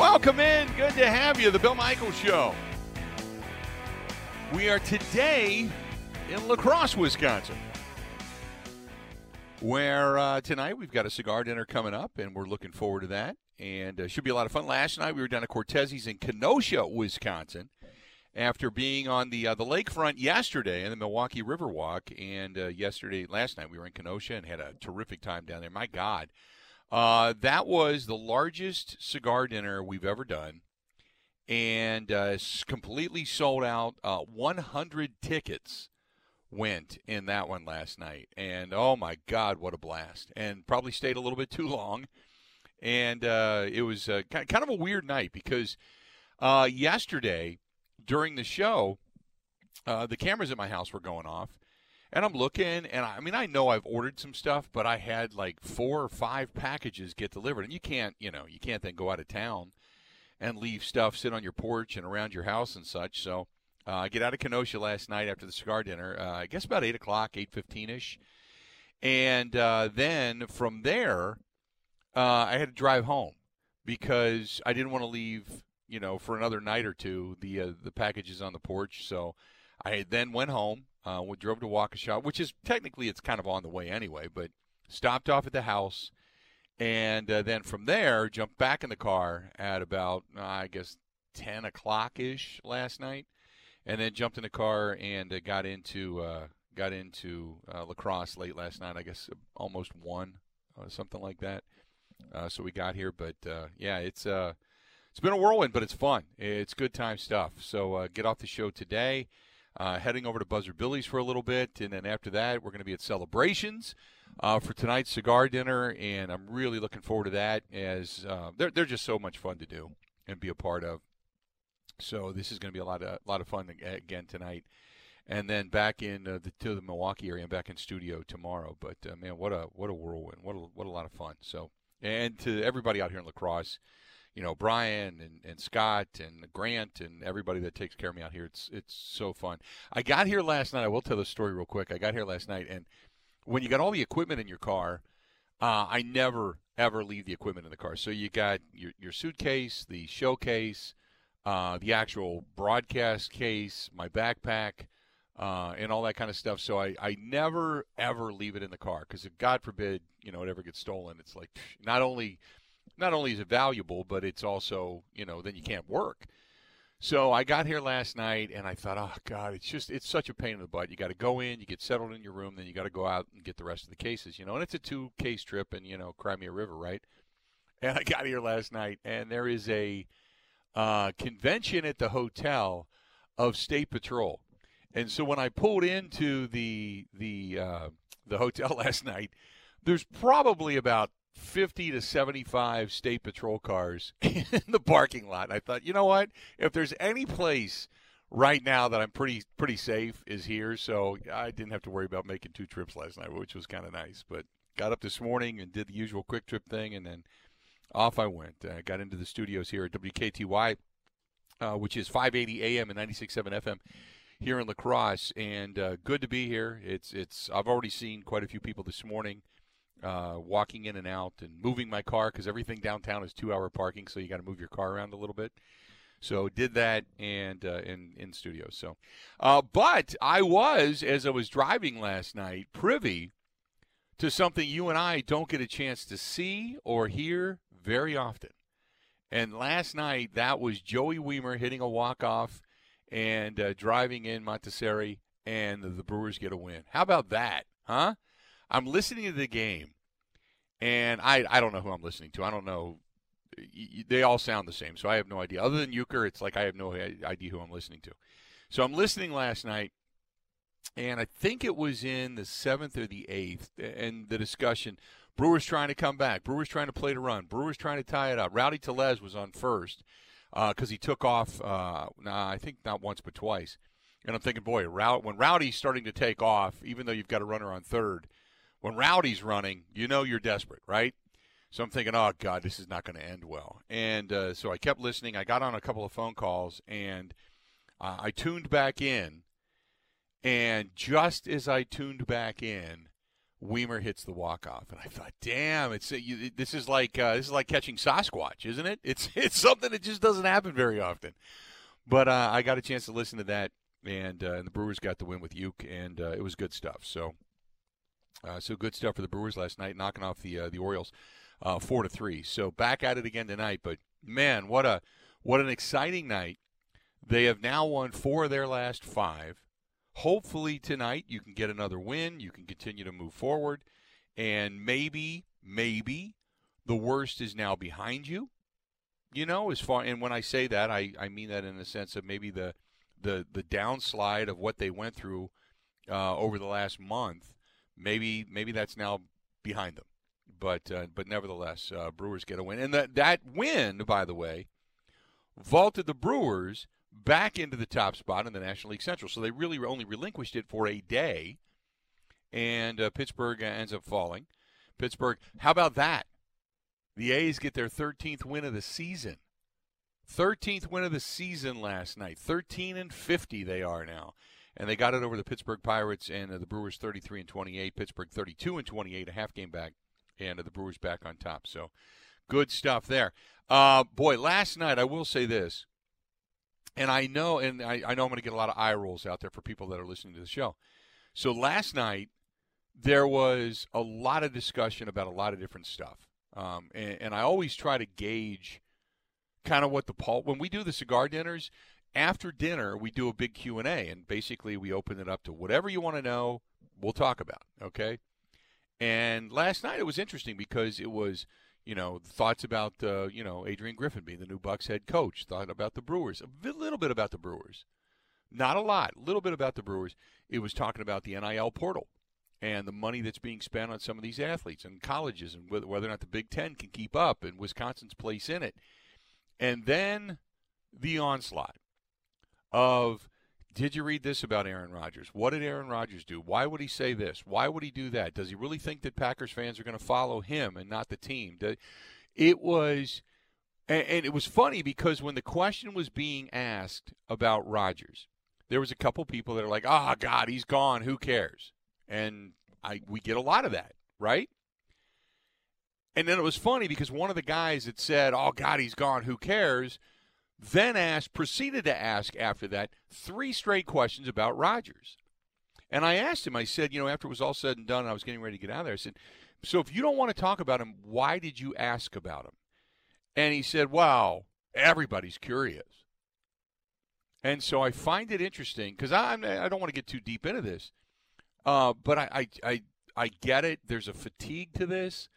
Welcome in. Good to have you. The Bill Michaels Show. We are today in La Crosse, Wisconsin, where uh, tonight we've got a cigar dinner coming up, and we're looking forward to that. And uh, should be a lot of fun. Last night we were down at Cortez's in Kenosha, Wisconsin, after being on the uh, the lakefront yesterday in the Milwaukee Riverwalk. And uh, yesterday, last night we were in Kenosha and had a terrific time down there. My God, uh, that was the largest cigar dinner we've ever done, and uh, completely sold out. Uh, 100 tickets went in that one last night, and oh my God, what a blast! And probably stayed a little bit too long, and uh, it was uh, kind of a weird night because uh, yesterday during the show, the cameras at my house were going off and I'm looking, and I, I mean, I know I've ordered some stuff, but I had like four or five packages get delivered, and you can't, you know, you can't then go out of town and leave stuff sit on your porch and around your house and such. So uh, I get out of Kenosha last night after the cigar dinner. Uh, I guess about eight o'clock, eight fifteen ish, and uh, then from there, uh, I had to drive home because I didn't want to leave, you know, for another night or two the uh, the packages on the porch. So I then went home uh, we drove to Waukesha, which is technically it's kind of on the way anyway, but stopped off at the house, and uh, then from there jumped back in the car at about uh, I guess ten o'clock ish last night, and then jumped in the car and uh, got into uh, got into uh, La Crosse late last night. I guess almost one, something like that. so we got here, but yeah, it's it's been a whirlwind, but it's fun. It's good time stuff. So get off the show today uh, heading over to Buzzard Billy's for a little bit, and then after that, we're going to be at Celebrations uh, for tonight's cigar dinner, and I'm really looking forward to that. As uh, they're they're just so much fun to do and be a part of. So this is going to be a lot of a lot of fun again tonight, and then back in uh, the to the Milwaukee area and back in studio tomorrow. But uh, man, what a what a whirlwind! What a, what a lot of fun! So and to everybody out here in La Crosse you know Brian and, and Scott and Grant and everybody that takes care of me out here. It's it's so fun. I got here last night. I will tell the story real quick. I got here last night, and when you got all the equipment in your car, uh, I never ever leave the equipment in the car. So you got your your suitcase, the showcase, uh, the actual broadcast case, my backpack. Uh, and all that kind of stuff. So I, I never ever leave it in the car because if God forbid you know it ever gets stolen, it's like not only not only is it valuable, but it's also, you know, then you can't work. So I got here last night and I thought, oh God, it's just it's such a pain in the butt. You got to go in, you get settled in your room, then you got to go out and get the rest of the cases, you know. And it's a two case trip, and you know, Crimea River, right? And I got here last night, and there is a uh, convention at the hotel of State Patrol. And so when I pulled into the the uh, the hotel last night, there's probably about 50 to 75 state patrol cars in the parking lot. I thought, you know what? If there's any place right now that I'm pretty pretty safe is here, so I didn't have to worry about making two trips last night, which was kind of nice. But got up this morning and did the usual quick trip thing, and then off I went. I got into the studios here at WKTY, uh, which is 580 AM and 96.7 FM here in La Crosse, and uh, good to be here. It's it's I've already seen quite a few people this morning uh, walking in and out and moving my car because everything downtown is two hour parking, so you got to move your car around a little bit. So did that and uh, in in studio. So, uh, but I was as I was driving last night privy to something you and I don't get a chance to see or hear very often. And last night that was Joey Wiemer hitting a walk off and uh, driving in Monasterio, and the Brewers get a win. How about that, huh? I'm listening to the game, and I I don't know who I'm listening to. I don't know. They all sound the same, so I have no idea. Other than Uecker, it's like I have no idea who I'm listening to. So I'm listening last night, and I think it was in the seventh or the eighth, and the discussion. Brewers trying to come back. Brewers trying to play to run. Brewers trying to tie it up. Rowdy Tellez was on first because uh, he took off. Uh, nah, I think not once but twice. And I'm thinking, boy, when Rowdy's starting to take off, even though you've got a runner on third, when Rowdy's running, you know you're desperate, right? So I'm thinking, oh God, this is not going to end well. And uh, so I kept listening. I got on a couple of phone calls, and uh, I tuned back in. And just as I tuned back in, Wiemer hits the walk off, and I thought, "Damn, it's you, this is like uh, this is like catching Sasquatch, isn't it? It's it's something that just doesn't happen very often." But uh, I got a chance to listen to that, and, uh, and the Brewers got the win with Uke, and uh, it was good stuff. So, uh, so good stuff for the Brewers last night, knocking off the uh, the Orioles four to three. So back at it again tonight. But man, what a what an exciting night! They have now won four of their last five. Hopefully tonight you can get another win. You can continue to move forward, and maybe, maybe the worst is now behind you. You know, as far and when I say that, I, I mean that in the sense of maybe the the the downslide of what they went through uh, over the last month. Maybe maybe that's now behind them. But uh, but nevertheless, uh, Brewers get a win, and that that win, by the way, vaulted the Brewers back into the top spot in the National League Central. So they really only relinquished it for a day, and uh, Pittsburgh ends up falling. Pittsburgh, how about that? The A's get their 13th win of the season. 13th win of the season last night. 13 and 50 they are now. And they got it over the Pittsburgh Pirates and uh, the Brewers 33 and 28. Pittsburgh 32 and 28, a half game back, and uh, the Brewers back on top. So good stuff there. Uh, boy, last night I will say this and I know, and I, I know I'm going to get a lot of eye rolls out there for people that are listening to the show. So last night there was a lot of discussion about a lot of different stuff, um, and, and, I always try to gauge kind of what the pulse. When we do the cigar dinners, after dinner we do a big Q and A, and basically we open it up to whatever you want to know. We'll talk about, okay? And last night it was interesting because it was you know, thoughts about uh, you know Adrian Griffin being the new Bucks head coach. Thought about the Brewers, a little bit about the Brewers, not a lot, a little bit about the Brewers. It was talking about the NIL portal and the money that's being spent on some of these athletes and colleges and whether or not the Big Ten can keep up and Wisconsin's place in it. And then the onslaught of did you read this about Aaron Rodgers? What did Aaron Rodgers do? Why would he say this? Why would he do that? Does he really think that Packers fans are going to follow him and not the team? It was, and it was funny because when the question was being asked about Rodgers, there was a couple people that are like, "Oh God, he's gone. Who cares?" And I we get a lot of that, right? And then it was funny because one of the guys that said, "Oh God, he's gone. Who cares?" Then asked, proceeded to ask after that three straight questions about Rodgers. And I asked him, I said, you know, after it was all said and done, I was getting ready to get out of there. I said, so if you don't want to talk about him, why did you ask about him? And he said, wow, everybody's curious. And so I find it interesting because I I don't want to get too deep into this, uh, but I, I I I get it. There's a fatigue to this,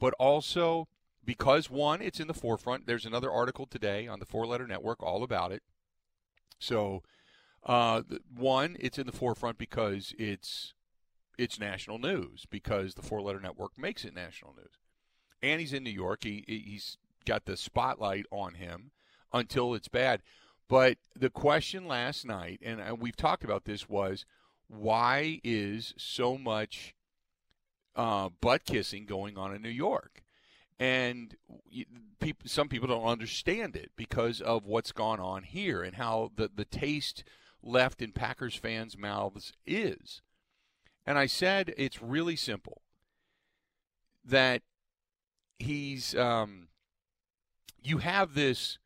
but also because one, it's in the forefront. There's another article today on the Four Letter Network all about it. So, uh, one, it's in the forefront because it's it's national news because the Four Letter Network makes it national news, and he's in New York. He he's got the spotlight on him until it's bad. But the question last night, and we've talked about this, was why is so much uh, butt kissing going on in New York? And people, some people don't understand it because of what's gone on here and how the, the taste left in Packers fans' mouths is. And I said it's really simple that he's um, you have this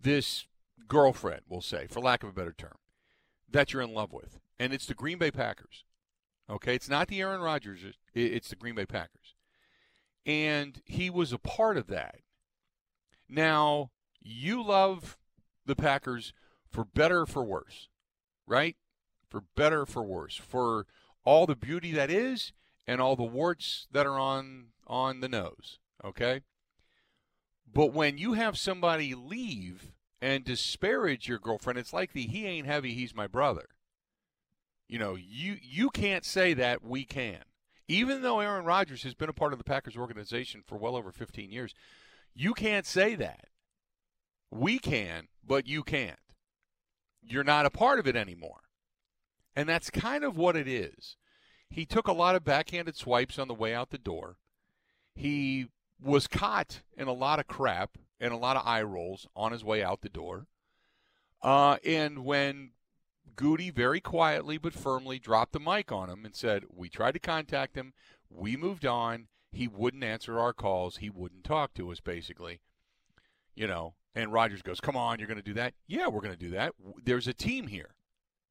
this girlfriend, we'll say, for lack of a better term, that you're in love with, and it's the Green Bay Packers. Okay, it's not the Aaron Rodgers; it's the Green Bay Packers and he was a part of that. Now, you love the Packers for better for worse, right? For better for worse, for all the beauty that is and all the warts that are on on the nose, okay? But when you have somebody leave and disparage your girlfriend, it's like the he ain't heavy, he's my brother. You know, you you can't say that, we can even though Aaron Rodgers has been a part of the Packers organization for well over 15 years, you can't say that. We can, but you can't. You're not a part of it anymore. And that's kind of what it is. He took a lot of backhanded swipes on the way out the door. He was caught in a lot of crap and a lot of eye rolls on his way out the door. Uh, and when Goody very quietly but firmly dropped the mic on him and said, We tried to contact him. We moved on. He wouldn't answer our calls. He wouldn't talk to us, basically. You know, and Rodgers goes, Come on, you're going to do that? Yeah, we're going to do that. There's a team here.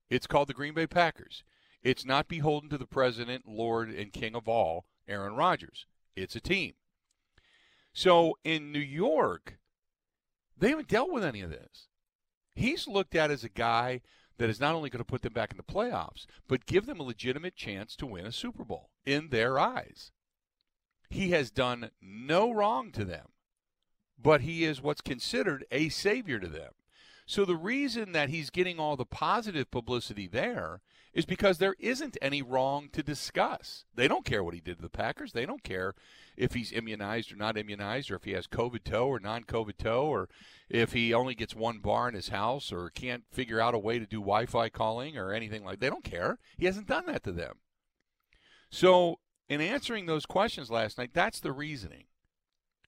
It's called the Green Bay Packers. It's not beholden to the president, Lord, and King of all, Aaron Rodgers. It's a team. So in New York, they haven't dealt with any of this. He's looked at as a guy that is not only going to put them back in the playoffs, but give them a legitimate chance to win a Super Bowl in their eyes. He has done no wrong to them, but he is what's considered a savior to them. So the reason that he's getting all the positive publicity there is because there isn't any wrong to discuss. They don't care what he did to the Packers. They don't care if he's immunized or not immunized, or if he has COVID toe or non COVID toe, or if he only gets one bar in his house or can't figure out a way to do Wi Fi calling or anything like that. They don't care. He hasn't done that to them. So, in answering those questions last night, that's the reasoning.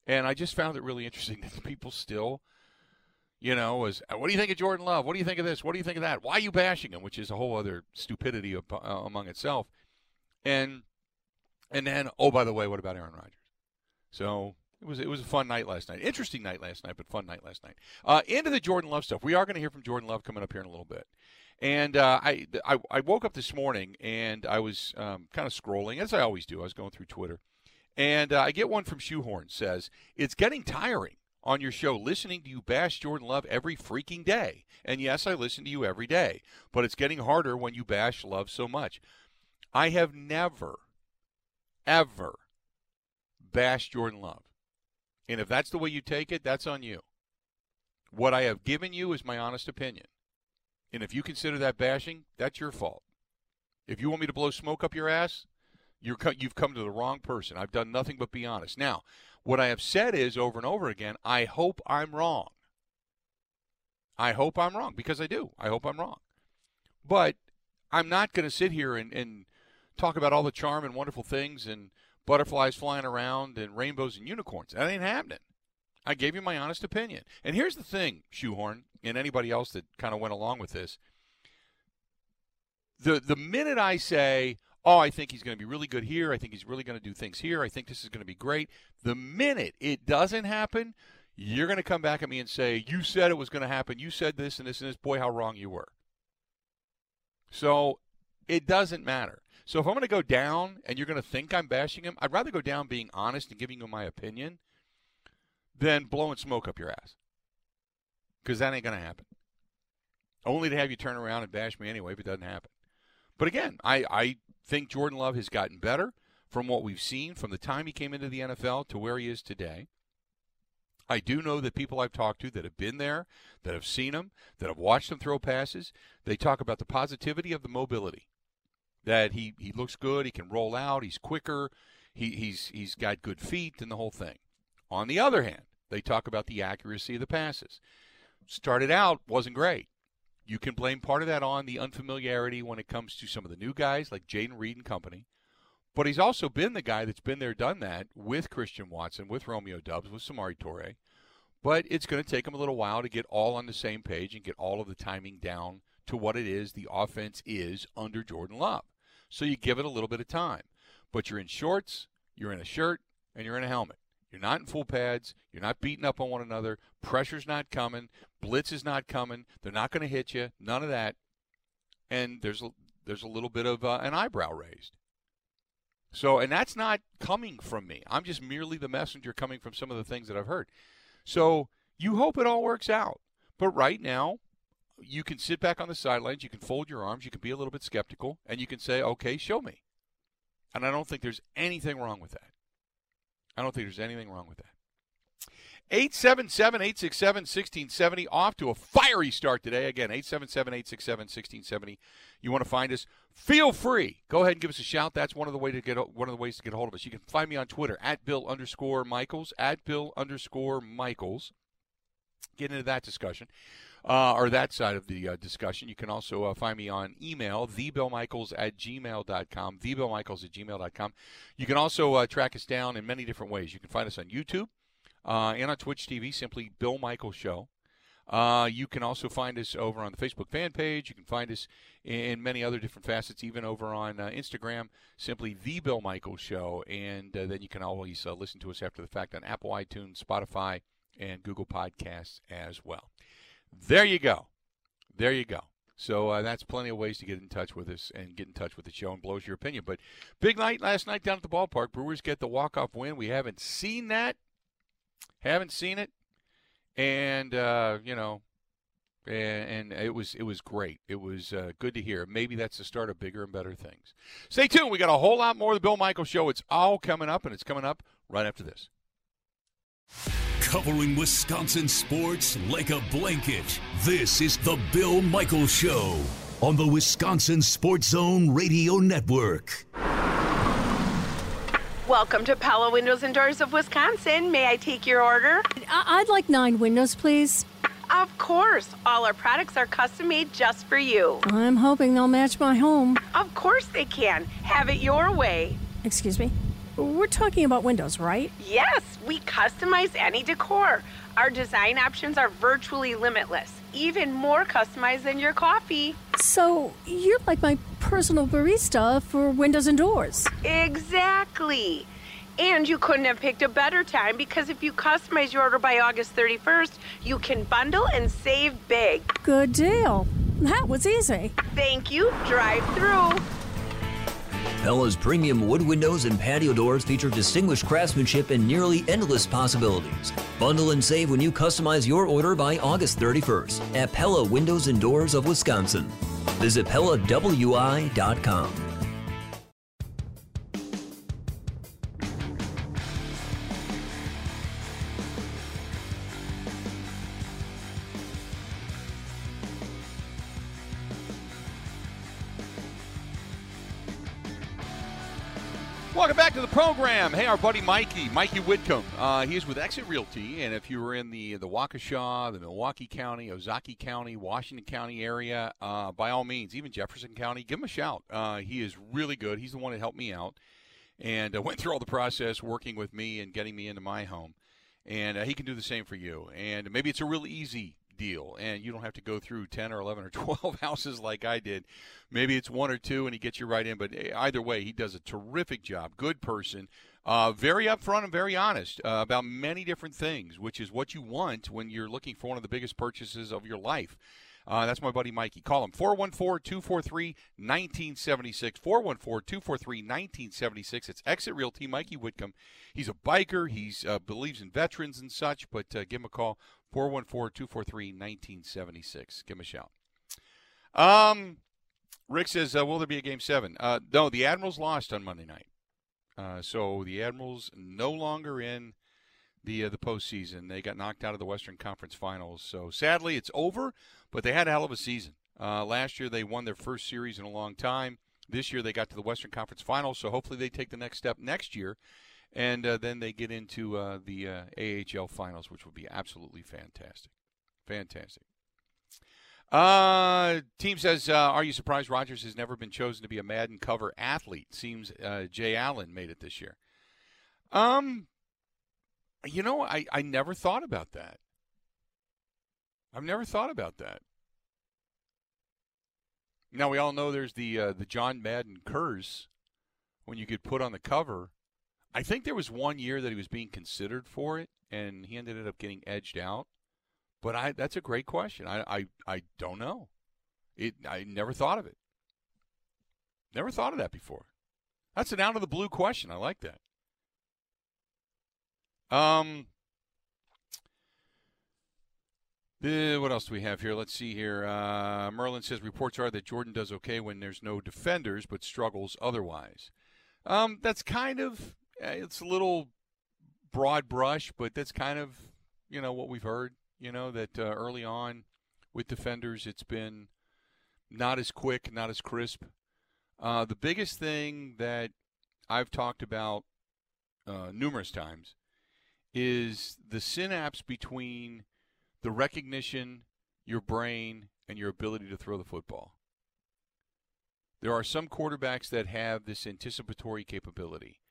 And I just found it really interesting that people still you know, was what do you think of Jordan Love? What do you think of this? What do you think of that? Why are you bashing him? Which is a whole other stupidity uh, among itself. And and then, oh, by the way, what about Aaron Rodgers? So it was it was a fun night last night, interesting night last night, but fun night last night. Uh, into the Jordan Love stuff. We are going to hear from Jordan Love coming up here in a little bit. And uh, I, I, I woke up this morning and I was um, kind of scrolling as I always do. I was going through Twitter, and uh, I get one from Shoehorn says it's getting tiring on your show listening to you bash Jordan Love every freaking day. And yes, I listen to you every day, but it's getting harder when you bash Love so much. I have never, ever bashed Jordan Love. And if that's the way you take it, that's on you. What I have given you is my honest opinion. And if you consider that bashing, that's your fault. If you want me to blow smoke up your ass, you're you've come to the wrong person. I've done nothing but be honest. Now, what I have said is over and over again, I hope I'm wrong. I hope I'm wrong because I do. I hope I'm wrong. But I'm not going to sit here and, and talk about all the charm and wonderful things and butterflies flying around and rainbows and unicorns. That ain't happening. I gave you my honest opinion. And here's the thing, Shoehorn, and anybody else that kind of went along with this. The the minute I say, oh, I think he's going to be really good here. I think he's really going to do things here. I think this is going to be great. The minute it doesn't happen, you're going to come back at me and say, you said it was going to happen. You said this and this and this. Boy, how wrong you were. So it doesn't matter. So if I'm going to go down and you're going to think I'm bashing him, I'd rather go down being honest and giving you my opinion than blowing smoke up your ass. Because that ain't going to happen. Only to have you turn around and bash me anyway if it doesn't happen. But again, I, I think Jordan Love has gotten better from what we've seen from the time he came into the NFL to where he is today. I do know that people I've talked to that have been there, that have seen him, that have watched him throw passes, they talk about the positivity of the mobility. That he, he looks good, he can roll out, he's quicker, he, he's he's got good feet and the whole thing. On the other hand, they talk about the accuracy of the passes. Started out wasn't great. You can blame part of that on the unfamiliarity when it comes to some of the new guys like Jayden Reed and company. But he's also been the guy that's been there, done that with Christian Watson, with Romeo Doubs, with Samori Toure. But it's going to take him a little while to get all on the same page and get all of the timing down to what it is the offense is under Jordan Love. So you give it a little bit of time. But you're in shorts, you're in a shirt, and you're in a helmet. You're not in full pads. You're not beating up on one another. Pressure's not coming. Blitz is not coming. They're not going to hit you. None of that. And there's a, there's a little bit of uh, an eyebrow raised. So, and that's not coming from me. I'm just merely the messenger coming from some of the things that I've heard. So, you hope it all works out. But right now, you can sit back on the sidelines, you can fold your arms, you can be a little bit skeptical, and you can say, okay, show me. And I don't think there's anything wrong with that. I don't think there's anything wrong with that. 877 867 1670. Off to a fiery start today. Again, 877 867 1670. You want to find us? Feel free. Go ahead and give us a shout. That's one of the way to get one of the ways to get a hold of us. You can find me on Twitter at Bill underscore Michaels at Bill underscore Michaels. Get into that discussion uh, or that side of the uh, discussion. You can also uh, find me on email, thebillmichaels at gmail.com, thebillmichaels at gmail.com. You can also uh, track us down in many different ways. You can find us on YouTube uh, and on Twitch TV, simply Bill Michaels Show. Uh, you can also find us over on the Facebook fan page. You can find us in many other different facets, even over on Instagram, simply The Bill Michaels Show. And then you can always listen to us after the fact on Apple, iTunes, Spotify, and Google Podcasts as well. There you go. There you go. So uh, that's plenty of ways to get in touch with us and get in touch with the show and blows your opinion. But big night last night down at the ballpark. Brewers get the walk-off win. We haven't seen that. Haven't seen it. And uh, you know, and, and, it was it was great. It was uh, good to hear. Maybe that's the start of bigger and better things. Stay tuned. We got a whole lot more of the Bill Michael Show. It's all coming up, and it's coming up right after this. Covering Wisconsin sports like a blanket. This is the Bill Michaels Show on the Wisconsin Sports Zone Radio Network. Welcome to Pella Windows and Doors of Wisconsin. May I take your order? I'd like nine windows, please. Of course. All our products are custom made just for you. I'm hoping they'll match my home. Of course they can. Have it your way. Excuse me? We're talking about windows, right? Yes, we customize any decor. Our design options are virtually limitless, even more customized than your coffee. So, you're like my personal barista for windows and doors. Exactly. And you couldn't have picked a better time because if you customize your order by August 31st, you can bundle and save big. Good deal. That was easy. Thank you. Drive through. Pella's premium wood windows and patio doors feature distinguished craftsmanship and nearly endless possibilities. Bundle and save when you customize your order by August 31st at Pella Windows and Doors of Wisconsin. Visit PellaWI.com. to the program. Hey, our buddy Mikey, Mikey Whitcomb. Uh, he is with Exit Realty, and if you were in the the Waukesha, the Milwaukee County, Ozaukee County, Washington County area, uh, by all means, even Jefferson County, give him a shout. Uh, he is really good. He's the one that helped me out and uh, went through all the process working with me and getting me into my home. And uh, he can do the same for you. And maybe it's a real easy deal and you don't have to go through 10 or 11 or 12 houses like I did. Maybe it's one or two and he gets you right in, but eh, either way, he does a terrific job. Good person. Uh, very upfront and very honest uh, about many different things, which is what you want when you're looking for one of the biggest purchases of your life. Uh, that's my buddy Mikey. Call him 414 243 1976. 414 243 1976. It's Exit Realty, Mikey Whitcomb. He's a biker. He uh, believes in veterans and such, but uh, give him a call 414 243 1976. Give him a shout. Um, Rick says, uh, Will there be a game seven? Uh, no, the Admirals lost on Monday night. Uh, so the Admirals no longer in the uh, the postseason. They got knocked out of the Western Conference Finals. So sadly, it's over. But they had a hell of a season. Uh, last year, they won their first series in a long time. This year, they got to the Western Conference Finals. So hopefully, they take the next step next year and uh, then they get into uh, the uh, AHL finals, which would be absolutely fantastic. Fantastic. Uh, team says, uh, "Are you surprised Rodgers has never been chosen to be a Madden cover athlete?" Seems uh, Jay Allen made it this year. Um, you know, I I never thought about that. I've never thought about that. Now we all know there's the the John Madden curse when you get put on the cover I think there was one year that he was being considered for it, and he ended up getting edged out. But I that's a great question. I I, I don't know. It I never thought of it. Never thought of that before. That's an out of the blue question. I like that. Um. The, what else do we have here? Let's see here. Uh, Merlin says reports are that Jordan does okay when there's no defenders, but struggles otherwise. Um, that's kind of it's a little broad brush, but that's kind of you know what we've heard. You know that uh, early on with defenders, it's been not as quick, not as crisp. Uh, the biggest thing that I've talked about uh, numerous times is the synapse between the recognition, your brain, and your ability to throw the football. There are some quarterbacks that have this anticipatory capability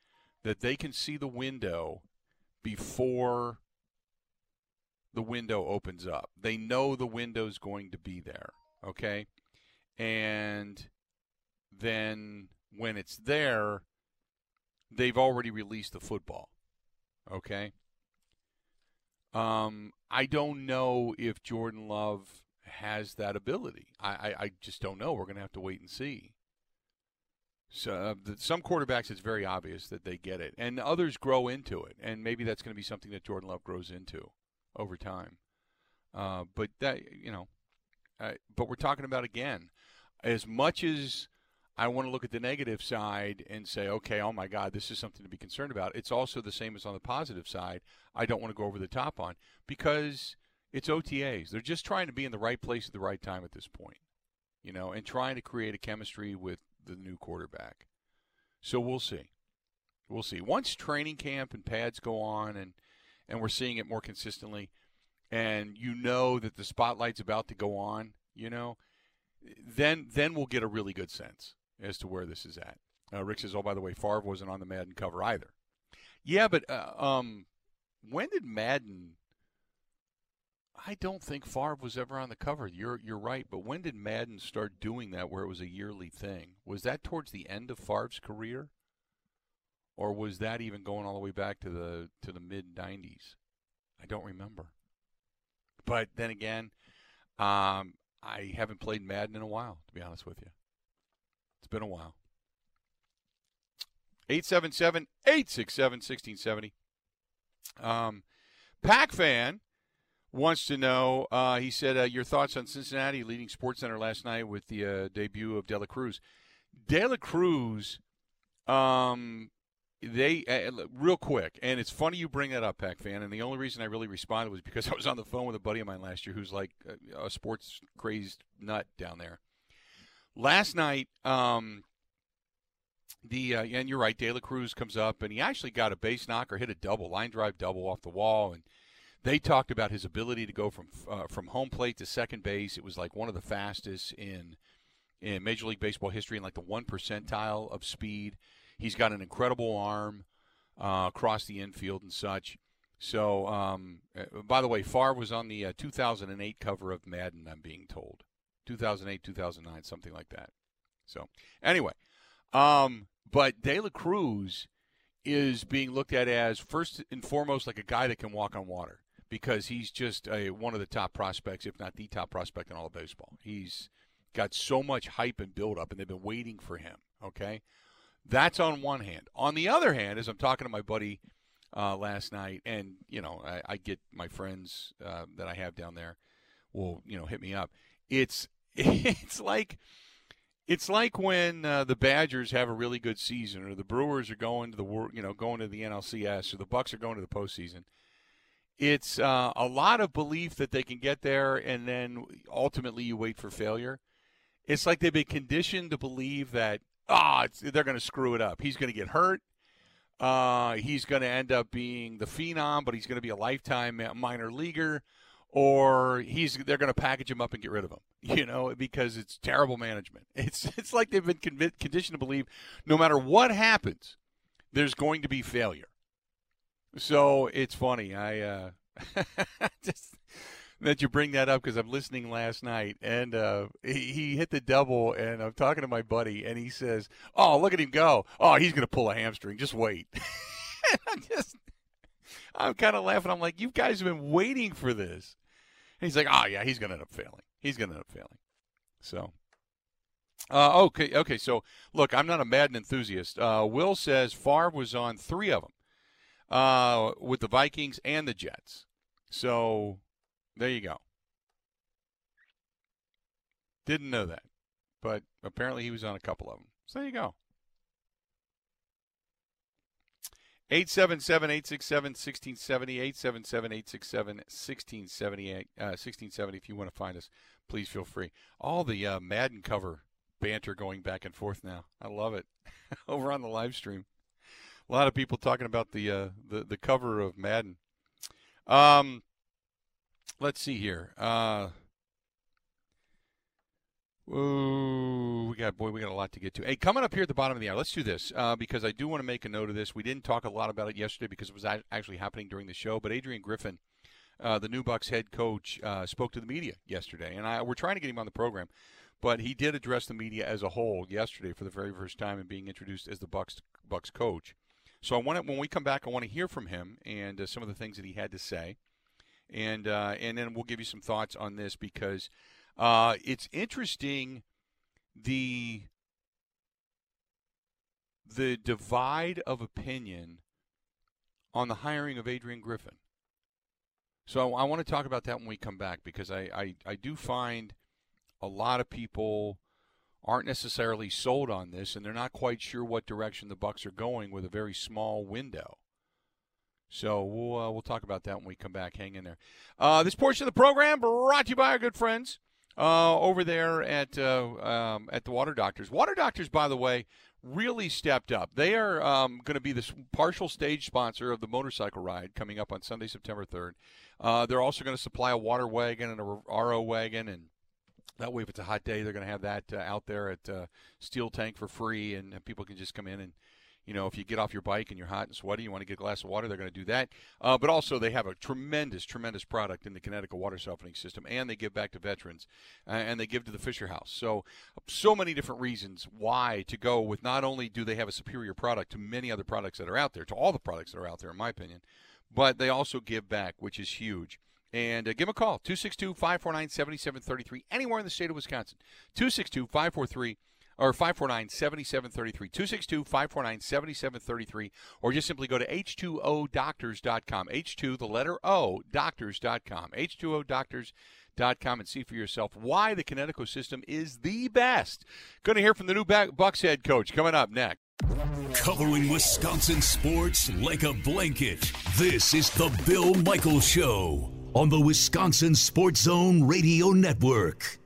that they can see the window before the window opens up. They know the window's going to be there, okay? And then when it's there, they've already released the football, okay? Um, I don't know if Jordan Love has that ability. I, I, I just don't know. We're going to have to wait and see. So uh, some quarterbacks, it's very obvious that they get it, and others grow into it, and maybe that's going to be something that Jordan Love grows into over time. Uh, but that you know, uh, but we're talking about again, as much as I want to look at the negative side and say, okay, oh my God, this is something to be concerned about. It's also the same as on the positive side. I don't want to go over the top on because it's OTAs. They're just trying to be in the right place at the right time at this point, you know, and trying to create a chemistry with the new quarterback. So we'll see. We'll see. Once training camp and pads go on and and we're seeing it more consistently and you know that the spotlight's about to go on, you know, then then we'll get a really good sense as to where this is at. Uh, Rick says, "Oh, by the way, Favre wasn't on the Madden cover either." Yeah, but uh, um, when did Madden? I don't think Favre was ever on the cover. You're you're right, but when did Madden start doing that, where it was a yearly thing? Was that towards the end of Favre's career, or was that even going all the way back to the to the mid '90s? I don't remember. But then again, um, I haven't played Madden in a while, to be honest with you. It's been a while. 877 867 1670. Um, Pac fan wants to know. Uh, he said, uh, "Your thoughts on Cincinnati leading Sports Center last night with the uh, debut of De La Cruz." De La Cruz, um, they uh, real quick, and it's funny you bring that up, Pac fan. And the only reason I really responded was because I was on the phone with a buddy of mine last year who's like a, a sports crazed nut down there. Last night, um, the uh, and you're right, De La Cruz comes up and he actually got a base knocker, hit a double, line drive double off the wall, and they talked about his ability to go from uh, from home plate to second base. It was like one of the fastest in in Major League Baseball history, in like the one percentile of speed. He's got an incredible arm uh, across the infield and such. So, um, uh, by the way, Favre was on the uh, 2008 cover of Madden. I'm being told, 2008, 2009, something like that. So, anyway, um, but De La Cruz is being looked at as first and foremost like a guy that can walk on water because he's just a, one of the top prospects, if not the top prospect in all of baseball. He's got so much hype and build up, and they've been waiting for him. Okay, that's on one hand. On the other hand, as I'm talking to my buddy uh, last night, and you know, I, I get my friends uh, that I have down there will you know hit me up. It's it's like it's like when uh, the Badgers have a really good season, or the Brewers are going to the you know going to the NLCS, or the Bucks are going to the postseason. It's uh, a lot of belief that they can get there, and then ultimately you wait for failure. It's like they've been conditioned to believe that ah, oh, they're going to screw it up. He's going to get hurt. Uh, he's going to end up being the phenom, but he's going to be a lifetime minor leaguer, or he's they're going to package him up and get rid of him. You know, because it's terrible management. It's it's like they've been conditioned to believe no matter what happens, there's going to be failure. So it's funny. I uh, just that you bring that up because I'm listening last night and uh, he, he, hit the double and I'm talking to my buddy and he says, "Oh, look at him go! Oh, he's going to pull a hamstring. Just wait." I'm just, I'm kind of laughing. I'm like, "You guys have been waiting for this." And he's like, "Oh yeah, he's going to end up failing. He's going to end up failing." So. Uh, okay, okay. So, look, I'm not a Madden enthusiast. Uh, Will says Favre was on three of them, uh, with the Vikings and the Jets. So there you go. Didn't know that, but apparently he was on a couple of them. So there you go. 877 867 1670. 877 867 1670. 1670. If you want to find us, please feel free. All the uh, Madden cover banter going back and forth now. I love it. Over on the live stream. A lot of people talking about the uh, the, the cover of Madden. Um, let's see here. Uh, Ooh, we got boy, we got a lot to get to. Hey, coming up here at the bottom of the hour, let's do this uh, because I do want to make a note of this. We didn't talk a lot about it yesterday because it was actually happening during the show. But Adrian Griffin uh, the new Bucks head coach, uh, spoke to the media yesterday, and I, we're trying to get him on the program, but he did address the media as a whole yesterday for the very first time and being introduced as the Bucks Bucks coach. So I want to, when we come back, I want to hear from him and uh, some of the things that he had to say, and uh, and then we'll give you some thoughts on this because uh, it's interesting the the divide of opinion on the hiring of Adrian Griffin. So I want to talk about that when we come back because I, I, I do find a lot of people aren't necessarily sold on this and they're not quite sure what direction the Bucks are going with a very small window. So we'll uh, we'll talk about that when we come back. Hang in there. Uh, this portion of the program brought to you by our good friends uh, over there at uh, um, at the Water Doctors. Water Doctors, by the way, really stepped up. They are um, going to be the partial stage sponsor of the motorcycle ride coming up on Sunday, September 3rd. Uh, they're also going to supply a water wagon and a RO wagon, and that way, if it's a hot day, they're going to have that uh, out there at uh, Steel Tank for free, and, and people can just come in and you know, if you get off your bike and you're hot and sweaty, you want to get a glass of water, they're going to do that. Uh, but also, they have a tremendous, tremendous product in the Kinetico water softening system, and they give back to veterans, uh, and they give to the Fisher House. So, so many different reasons why to go with. Not only do they have a superior product to many other products that are out there, to all the products that are out there, in my opinion, but they also give back, which is huge. And uh, give them a call, 262 549 7733, anywhere in the state of Wisconsin. 262 543 or 549-7733, 262-549-7733, or just simply go to h2odoctors.com, H2, the letter O, doctors.com, h2odoctors.com, and see for yourself why the Kinetico system is the best. Going to hear from the new Bucks head coach coming up next. Covering Wisconsin sports like a blanket, this is the Bill Michaels Show on the Wisconsin Sports Zone Radio Network.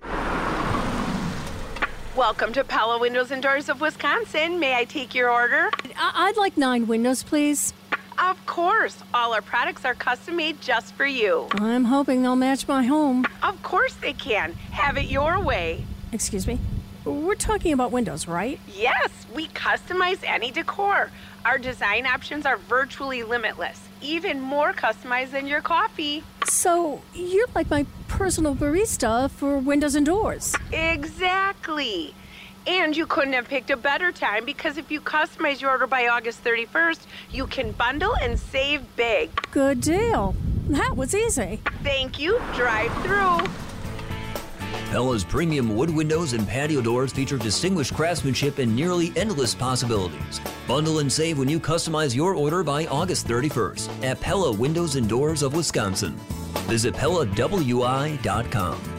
Welcome to Pella Windows and Doors of Wisconsin. May I take your order? I- would like nine windows, please. Of course. All our products are custom made just for you. I'm hoping they'll match my home. Of course they can. Have it your way. Excuse me? We're talking about windows, right? Yes, we customize any decor. Our design options are virtually limitless, even more customized than your coffee. So, you're like my personal barista for windows and doors. Exactly. And you couldn't have picked a better time because if you customize your order by August 31st, you can bundle and save big. Good deal. That was easy. Thank you. Drive through. Pella's premium wood windows and patio doors feature distinguished craftsmanship and nearly endless possibilities. Bundle and save when you customize your order by August 31st at Pella Windows and Doors of Wisconsin. Visit PellaWI.com.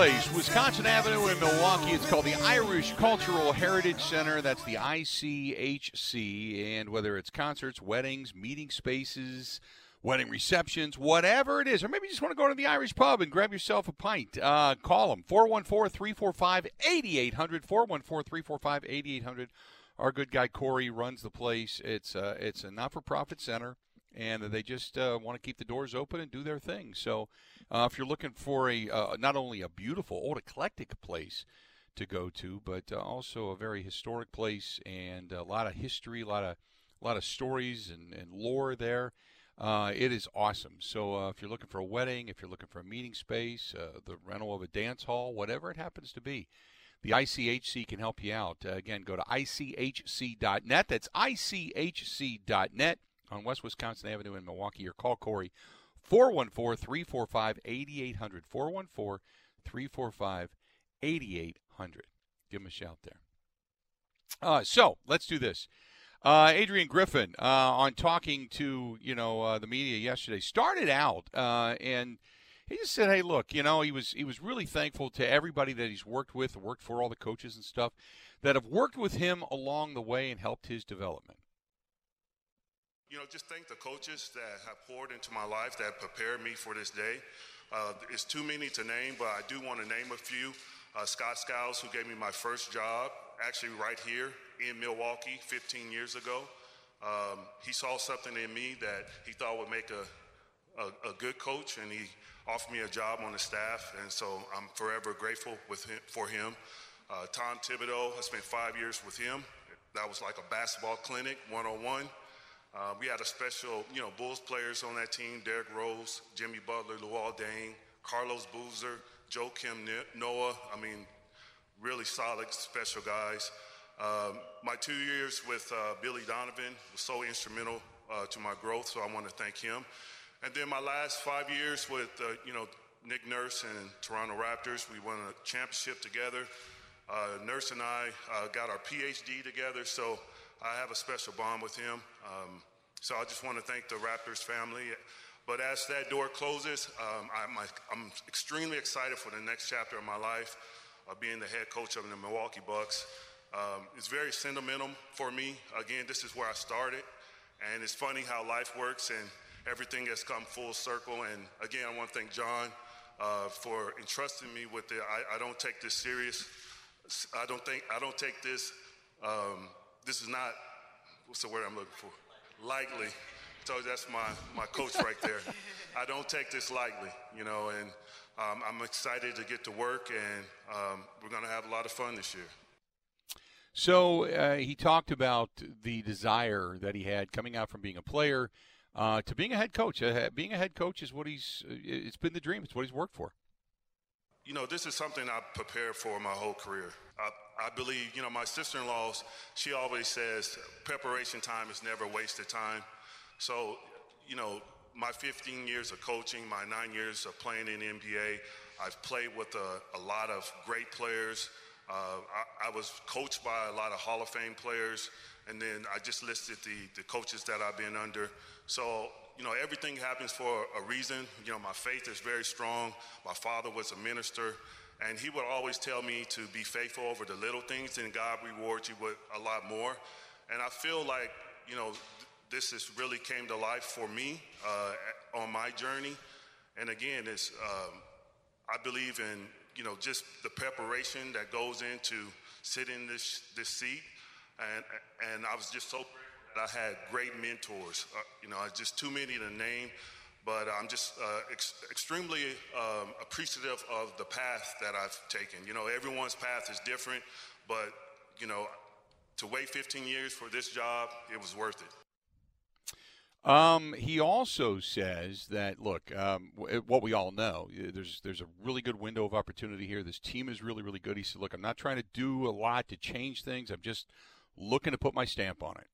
place, Wisconsin Avenue in Milwaukee. It's called the Irish Cultural Heritage Center. That's the ICHC. And whether it's concerts, weddings, meeting spaces, wedding receptions, whatever it is, or maybe you just want to go to the Irish pub and grab yourself a pint, uh, call them 414 345 8800. 414 345 8800. Our good guy Corey runs the place. It's, uh, it's a not for profit center and they just uh, want to keep the doors open and do their thing. So, uh, if you're looking for a uh, not only a beautiful old eclectic place to go to, but uh, also a very historic place and a lot of history, a lot of a lot of stories and, and lore there. Uh, it is awesome. So, uh, if you're looking for a wedding, if you're looking for a meeting space, the rental of a dance hall, whatever it happens to be, the ICHC can help you out. again, go to ICHC.net. That's ICHC.net on West Wisconsin Avenue in Milwaukee or call Corey 414 345 8800. 414 345 8800. Give him a shout there. Uh, so let's do this. Uh, Adrian Griffin, uh, on talking to you know uh, the media yesterday, started out uh, and he just said, "Hey, look, you know, he was he was really thankful to everybody that he's worked with, worked for all the coaches and stuff that have worked with him along the way and helped his development." You know, just thank the coaches that have poured into my life that prepared me for this day. Uh, it's too many to name, but I do want to name a few. Uh, Scott Skiles, who gave me my first job, actually right here in Milwaukee 15 years ago. Um, he saw something in me that he thought would make a, a, a, good coach, and he offered me a job on the staff. And so I'm forever grateful with him, for him. Uh, Tom Thibodeau, I spent five years with him. That was like a basketball clinic, one on one. We had a special, you know, Bulls players on that team Derrick Rose, Jimmy Butler, Luol Deng, Carlos Boozer, Joakim Noah. I mean, really solid, special guys. Um, my two years with uh, Billy Donovan was so instrumental uh, to my growth, so I want to thank him. And then my last five years with, uh, you know, Nick Nurse and Toronto Raptors, we won a championship together. Uh, Nurse and I uh, got our PhD together, so I have a special bond with him. Um, so I just want to thank the Raptors family. But as that door closes, um, I'm, I'm, extremely excited for the next chapter of my life, uh, being the head coach of the Milwaukee Bucks. Um, it's very sentimental for me. Again, this is where I started. And it's funny how life works and everything has come full circle. And again, I want to thank John uh, for entrusting me with it. I, I, don't take this serious. I don't think I don't take this. Um, this is not what's the word I'm looking for? Lightly. So that's my my coach right there. I don't take this lightly, you know, and um, I'm excited to get to work, and um, we're going to have a lot of fun this year. So uh, he talked about the desire that he had coming out from being a player uh, to being a head coach. Uh, being a head coach is what he's. Uh, it's been the dream. It's what he's worked for. You know, this is something I've prepared for my whole career. I, I believe, you know, my sister-in-law, she always says preparation time is never wasted time. So, you know, my 15 years of coaching, my nine years of playing in the NBA, I've played with a, a lot of great players. Uh, I, I, was coached by a lot of Hall of Fame players, and then I just listed the, the coaches that I've been under. So, you know, everything happens for a reason. You know, my faith is very strong. My father was a minister, and he would always tell me to be faithful over the little things, and God rewards you with a lot more. And I feel like, you know, this has really came to life for me uh, on my journey. And again, it's, um, I believe in you know, just the preparation that goes into sitting in this, this seat. And, and I was just so that I had great mentors. Uh, you know, just too many to name, but I'm just uh, ex- extremely um, appreciative of the path that I've taken. You know, everyone's path is different, but, you know, to wait 15 years for this job, it was worth it. Um, he also says that look, um, what we all know, there's there's a really good window of opportunity here. This team is really really good. He said, look, I'm not trying to do a lot to change things. I'm just looking to put my stamp on it.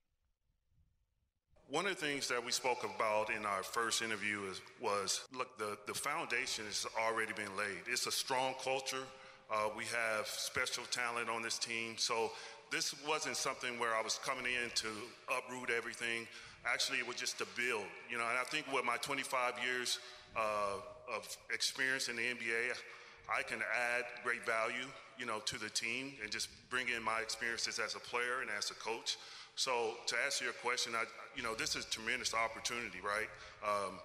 One of the things that we spoke about in our first interview is, was look, the, the foundation has already been laid. It's a strong culture. Uh, we have special talent on this team. So this wasn't something where I was coming in to uproot everything. Actually, it was just to build, you know. And I think with my 25 years uh, of experience in the NBA, I can add great value, you know, to the team and just bring in my experiences as a player and as a coach. So to answer your question, I, you know, this is tremendous opportunity, right? Um,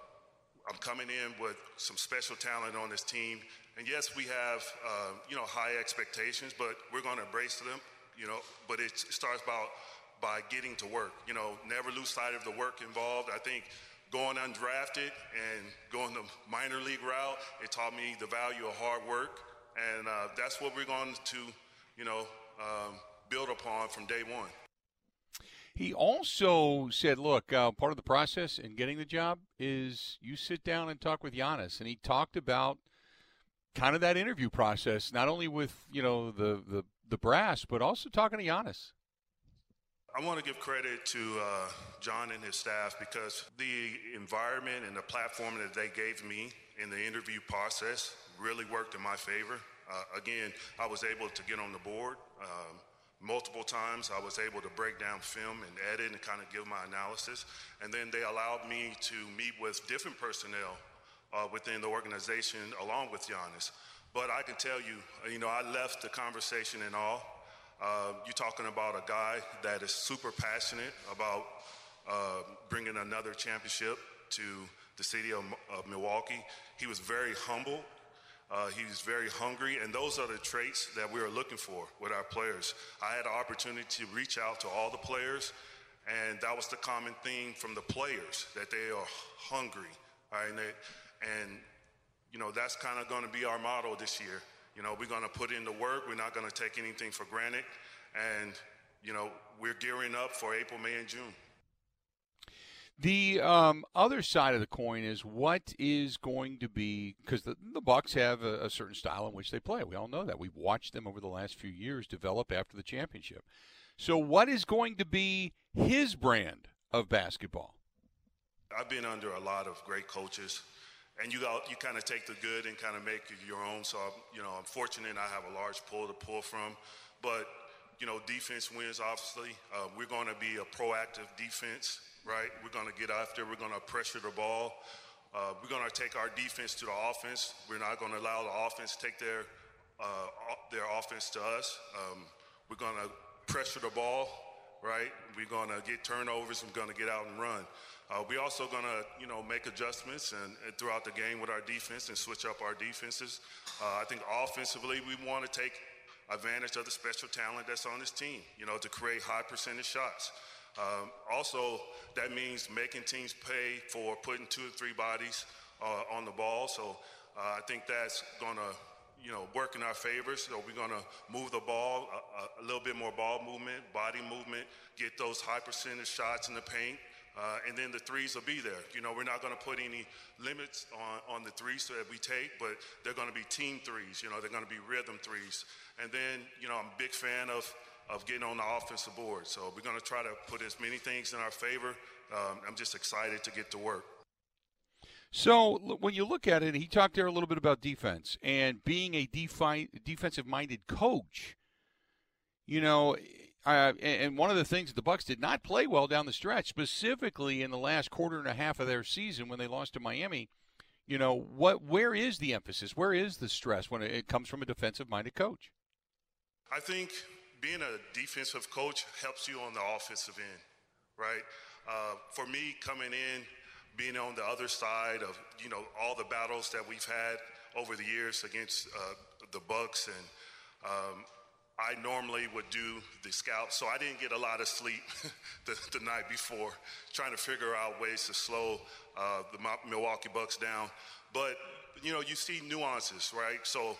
I'm coming in with some special talent on this team, and yes, we have, uh, you know, high expectations, but we're going to embrace them, you know. But it starts about by getting to work. You know, never lose sight of the work involved. I think going undrafted and going the minor league route, it taught me the value of hard work. And uh, that's what we're going to, you know, um, build upon from day one. He also said, look, uh, part of the process in getting the job is you sit down and talk with Giannis. And he talked about kind of that interview process, not only with, you know, the, the, the brass, but also talking to Giannis. I want to give credit to uh, John and his staff because the environment and the platform that they gave me in the interview process really worked in my favor. Uh, again, I was able to get on the board um, multiple times. I was able to break down film and edit and kind of give my analysis. And then they allowed me to meet with different personnel uh, within the organization along with Giannis. But I can tell you, you know, I left the conversation in awe. Uh, you're talking about a guy that is super passionate about uh, bringing another championship to the city of, of Milwaukee. He was very humble. Uh, he was very hungry, and those are the traits that we are looking for with our players. I had the opportunity to reach out to all the players, And that was the common theme from the players that they are hungry. Right? And, they, and you know, that's kind of going to be our motto this year. You know, we're going to put in the work. We're not going to take anything for granted. And, you know, we're gearing up for April, May, and June. The um, other side of the coin is what is going to be because the, the Bucks have a, a, certain style in which they play. We all know that. We've watched them over the last few years develop after the championship. So, what is going to be his brand of basketball? I've been under a lot of great coaches, and you got, you kind of take the good and kind of make it your own. So, you know, I'm fortunate I have a large pool to pull from. But you know, defense wins. Obviously, uh, we're going to be a proactive defense right? We're going to get after, we're going to pressure the ball. Uh, we're going to take our defense to the offense. We're not going to allow the offense to take their, uh, their offense to us. Um, we're going to pressure the ball, right? We're going to get turnovers. We're going to get out and run. Uh, we're also going to, you know, make adjustments and, and, throughout the game with our defense and switch up our defenses. Uh, I think offensively, we want to take advantage of the special talent that's on this team, you know, to create high percentage shots. Um, also, that means making teams pay for putting two or three bodies uh, on the ball. So uh, I think that's going to you know, work in our favor. So we're going to move the ball, a, a, little bit more ball movement, body movement, get those high percentage shots in the paint. Uh, and then the threes will be there. You know, we're not going to put any limits on, on the threes that we take, but they're going to be team threes. You know, they're going to be rhythm threes. And then, you know, I'm a big fan of of getting on the offensive board. So we're going to try to put as many things in our favor. Um, I'm just excited to get to work. So when you look at it, he talked there a little bit about defense and being a defi- defensive-minded coach. You know, uh, and one of the things that the Bucks did not play well down the stretch, specifically in the last quarter and a half of their season when they lost to Miami. You know, what? Where is the emphasis? Where is the stress when it comes from a defensive-minded coach? I think being a defensive coach helps you on the offensive end, right? Uh, for me, coming in, being on the other side of you know all the battles that we've had over the years against uh, the Bucks, and um, I normally would do the scout, so I didn't get a lot of sleep the, the, night before, trying to figure out ways to slow uh, the Milwaukee Bucks down. But you know, you see nuances, right? So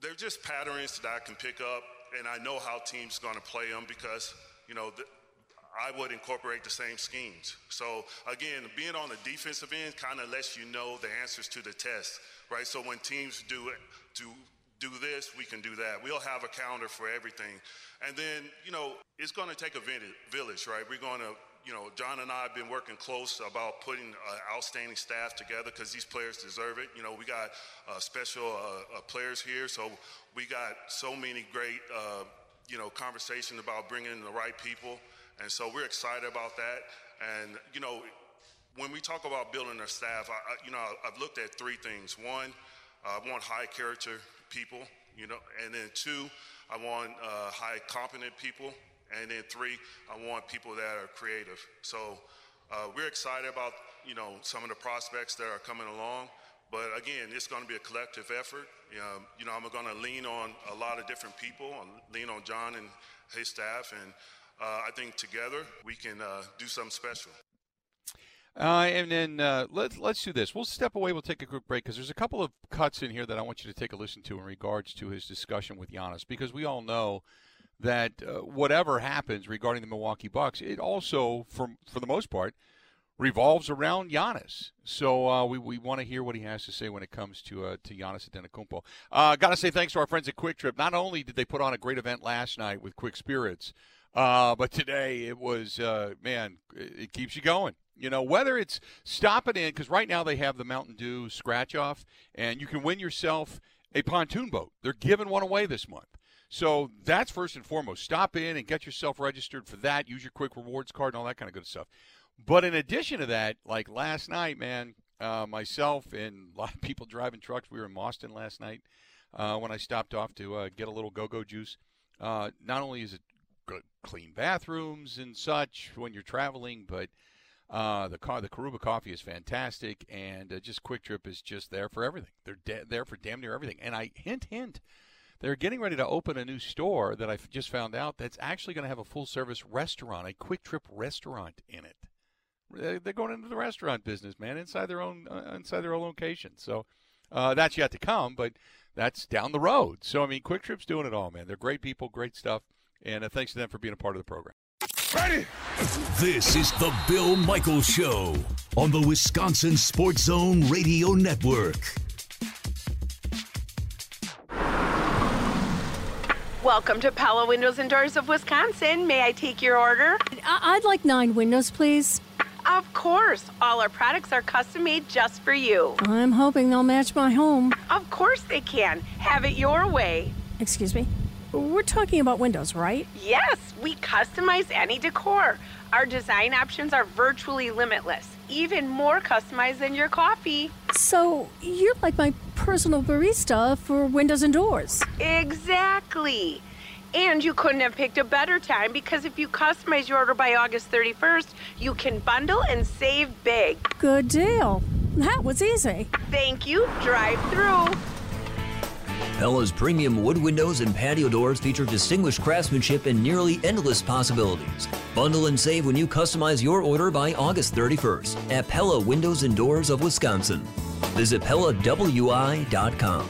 they're just patterns that I can pick up and I know how teams going to play them because you know the, I would incorporate the same schemes. So again, being on the defensive end kind of lets you know the answers to the test, right? So when teams do it, do do this, we can do that. We'll have a calendar for everything, and then you know it's going to take a village, right? We're going to you know, John and I have been working close about putting an outstanding staff together because these players deserve it. You know, we got uh, special uh, uh, players here, so we got so many great, uh, you know, conversations about bringing in the right people, and so we're excited about that. And you know, when we talk about building our staff, I, I, you know, I've looked at three things. One, I want high character people, you know, and then two, I want uh, high competent people and then three, I want people that are creative. So uh, we're excited about, you know, some of the prospects that are coming along. But again, it's going to be a collective effort. You know, you know I'm going to lean on a lot of different people, lean on John and his staff, and uh, I think together we can uh, do something special. Uh, and then uh, let's let's do this. We'll step away. We'll take a quick break because there's a couple of cuts in here that I want you to take a listen to in regards to his discussion with Giannis because we all know that uh, whatever happens regarding the Milwaukee Bucks, it also, for for the most part, revolves around Giannis. So uh, we, we want to hear what he has to say when it comes to uh, to Giannis Antetokounmpo. Uh, Got to say thanks to our friends at Kwik Trip. Not only did they put on a great event last night with Kwik Spirits, uh, but today it was uh, man, it keeps you going. You know, whether it's stopping in because right now they have the Mountain Dew scratch off, and you can win yourself a pontoon boat. They're giving one away this month. So that's first and foremost. Stop in and get yourself registered for that. Use your Kwik Rewards card and all that kind of good stuff. But in addition to that, like last night, man, uh, myself and a lot of people driving trucks, we were in Boston last night uh, when I stopped off to uh, get a little go-go juice. Uh, not only is it good, clean bathrooms and such when you're traveling, but uh, the car, the Karuba coffee is fantastic, and uh, just Kwik Trip is just there for everything. They're de- there for damn near everything. And I hint, hint they're getting ready to open a new store that I just found out that's actually going to have a full service restaurant, a Kwik Trip restaurant in it. They're going into the restaurant business, man, inside their own uh, inside their own location. So uh, that's yet to come, but that's down the road. So I mean, Kwik Trip's doing it all, man. They're great people, great stuff, and uh, thanks to them for being a part of the program. Ready? This is the Bill Michaels Show on the Wisconsin Sports Zone Radio Network. Welcome to Pella Windows and Doors of Wisconsin. May I take your order? I- I'd like nine windows, please. Of course. All our products are custom made just for you. I'm hoping they'll match my home. Of course they can. Have it your way. Excuse me? We're talking about windows, right? Yes, we customize any decor. Our design options are virtually limitless, even more customized than your coffee. So, you're like my personal barista for windows and doors. Exactly. And you couldn't have picked a better time because if you customize your order by August 31st, you can bundle and save big. Good deal. That was easy. Thank you. Drive through. Pella's premium wood windows and patio doors feature distinguished craftsmanship and nearly endless possibilities. Bundle and save when you customize your order by August 31st at Pella Windows and Doors of Wisconsin. Visit PellaWI.com.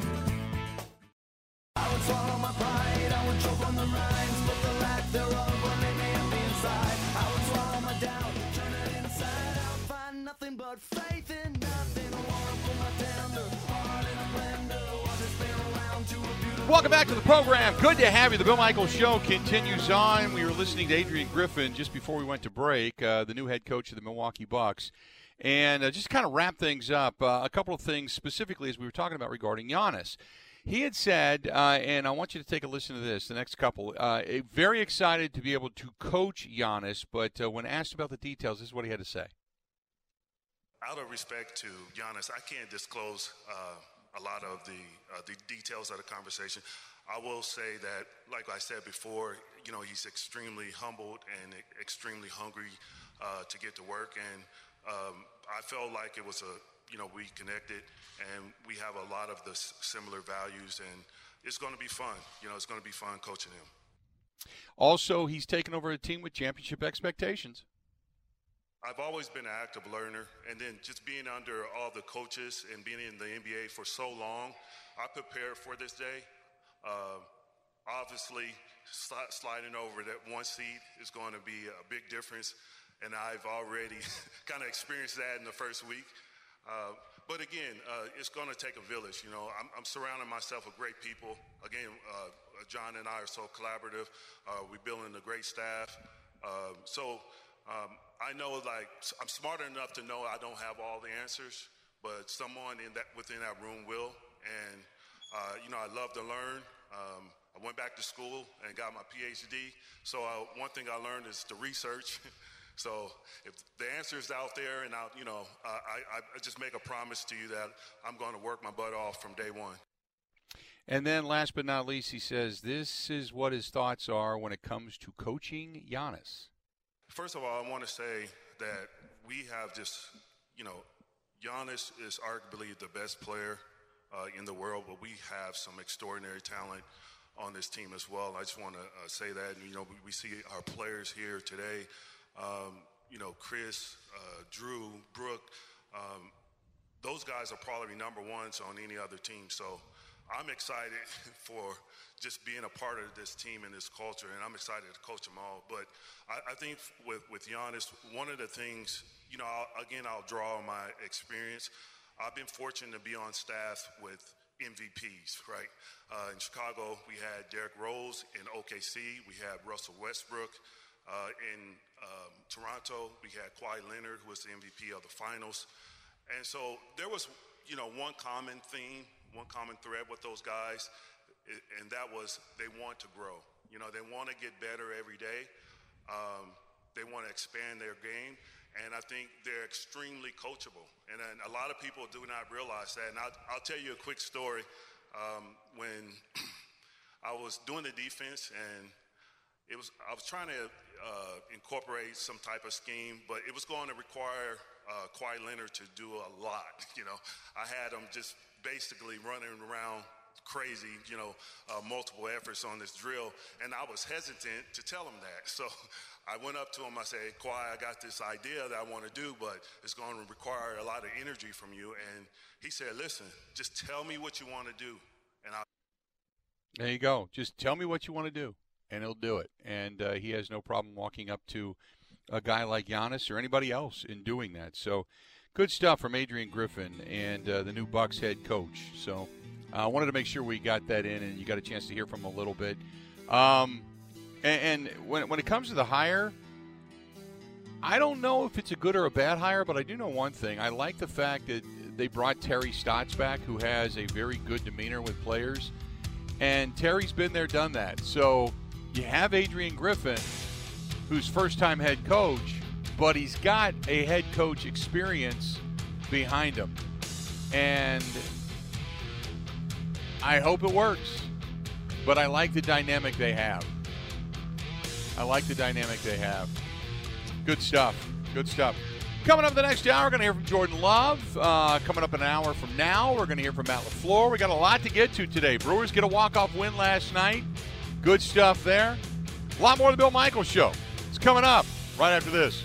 Welcome back to the program. Good to have you. The Bill Michaels Show continues on. We were listening to Adrian Griffin just before we went to break, uh, the new head coach of the Milwaukee Bucks. And uh, just kind of wrap things up, uh, a couple of things specifically as we were talking about regarding Giannis. He had said, uh, and I want you to take a listen to this, the next couple, uh, very excited to be able to coach Giannis, but uh, when asked about the details, this is what he had to say. Out of respect to Giannis, I can't disclose a lot of the uh, the details of the conversation. I will say that, like I said before, you know, he's extremely humbled and extremely hungry uh, to get to work, and um, I felt like it was a, you know, we connected, and we have a lot of the similar values, and it's going to be fun. You know, it's going to be fun coaching him. Also, he's taken over a team with championship expectations. I've always been an active learner, and then just being under all the coaches and being in the NBA for so long, I prepared for this day. Uh, obviously, sli- sliding over that one seat is going to be a big difference, and I've already kind of experienced that in the first week. Uh, but again, uh, it's going to take a village. You know, I'm, I'm, surrounding myself with great people. Again, uh, John and I are so collaborative. Uh, we're building a great staff. Um, so um, I know, like, I'm smart enough to know I don't have all the answers, but someone in that within that room will. And uh, you know, I love to learn. Um, I went back to school and got my PhD. So uh, one thing I learned is to research. so if the answer is out there, and I, you know, I, I just make a promise to you that I'm going to work my butt off from day one. And then, last but not least, he says this is what his thoughts are when it comes to coaching Giannis. First of all, I want to say that we have just, you know, Giannis is arguably the best player uh, in the world, but we have some extraordinary talent on this team as well. I just want to uh, say that. And, you know, we, we, see our players here today. Um, you know, Khris, uh, Jrue, Brook. Um, those guys are probably number ones on any other team. So I'm excited for just being a part of this team and this culture, and I'm excited to coach them all. But I, I think with with Giannis, one of the things, you know, I'll, again, I'll draw on my experience. I've been fortunate to be on staff with MVPs, right? Uh, in Chicago, we had Derrick Rose. In OKC, we had Russell Westbrook. Uh, in um, Toronto, we had Kawhi Leonard, who was the MVP of the finals. And so there was, you know, one common theme, one common thread with those guys, and that was they want to grow. You know, they want to get better every day. Um, they want to expand their game, and I think they're extremely coachable. And, and a lot of people do not realize that. And I'll, I'll tell you a quick story. Um, when I was doing the defense, and it was I was trying to uh, incorporate some type of scheme, but it was going to require uh, Kawhi Leonard to do a lot. You know, I had him just basically running around crazy, you know, uh, multiple efforts on this drill. And I was hesitant to tell him that. So I went up to him. I said, Kawhi, I got this idea that I want to do, but it's going to require a lot of energy from you. And he said, listen, just tell me what you want to do. And I'll. There you go. Just tell me what you want to do, and he'll do it. And uh, he has no problem walking up to a guy like Giannis or anybody else in doing that. So good stuff from Adrian Griffin and uh, the new Bucks head coach. So I uh, wanted to make sure we got that in, and you got a chance to hear from him a little bit. Um, and, and when, when it comes to the hire, I don't know if it's a good or a bad hire, but I do know one thing. I like the fact that they brought Terry Stotts back, who has a very good demeanor with players. And Terry's been there, done that. So you have Adrian Griffin, who's first time head coach, but he's got a head coach experience behind him. And I hope it works. But I like the dynamic they have. I like the dynamic they have. Good stuff. Good stuff. Coming up the next hour, we're going to hear from Jordan Love. Uh, coming up an hour from now, we're going to hear from Matt LaFleur. We got a lot to get to today. Brewers get a walk-off win last night. Good stuff there. A lot more of the Bill Michaels Show. It's coming up right after this.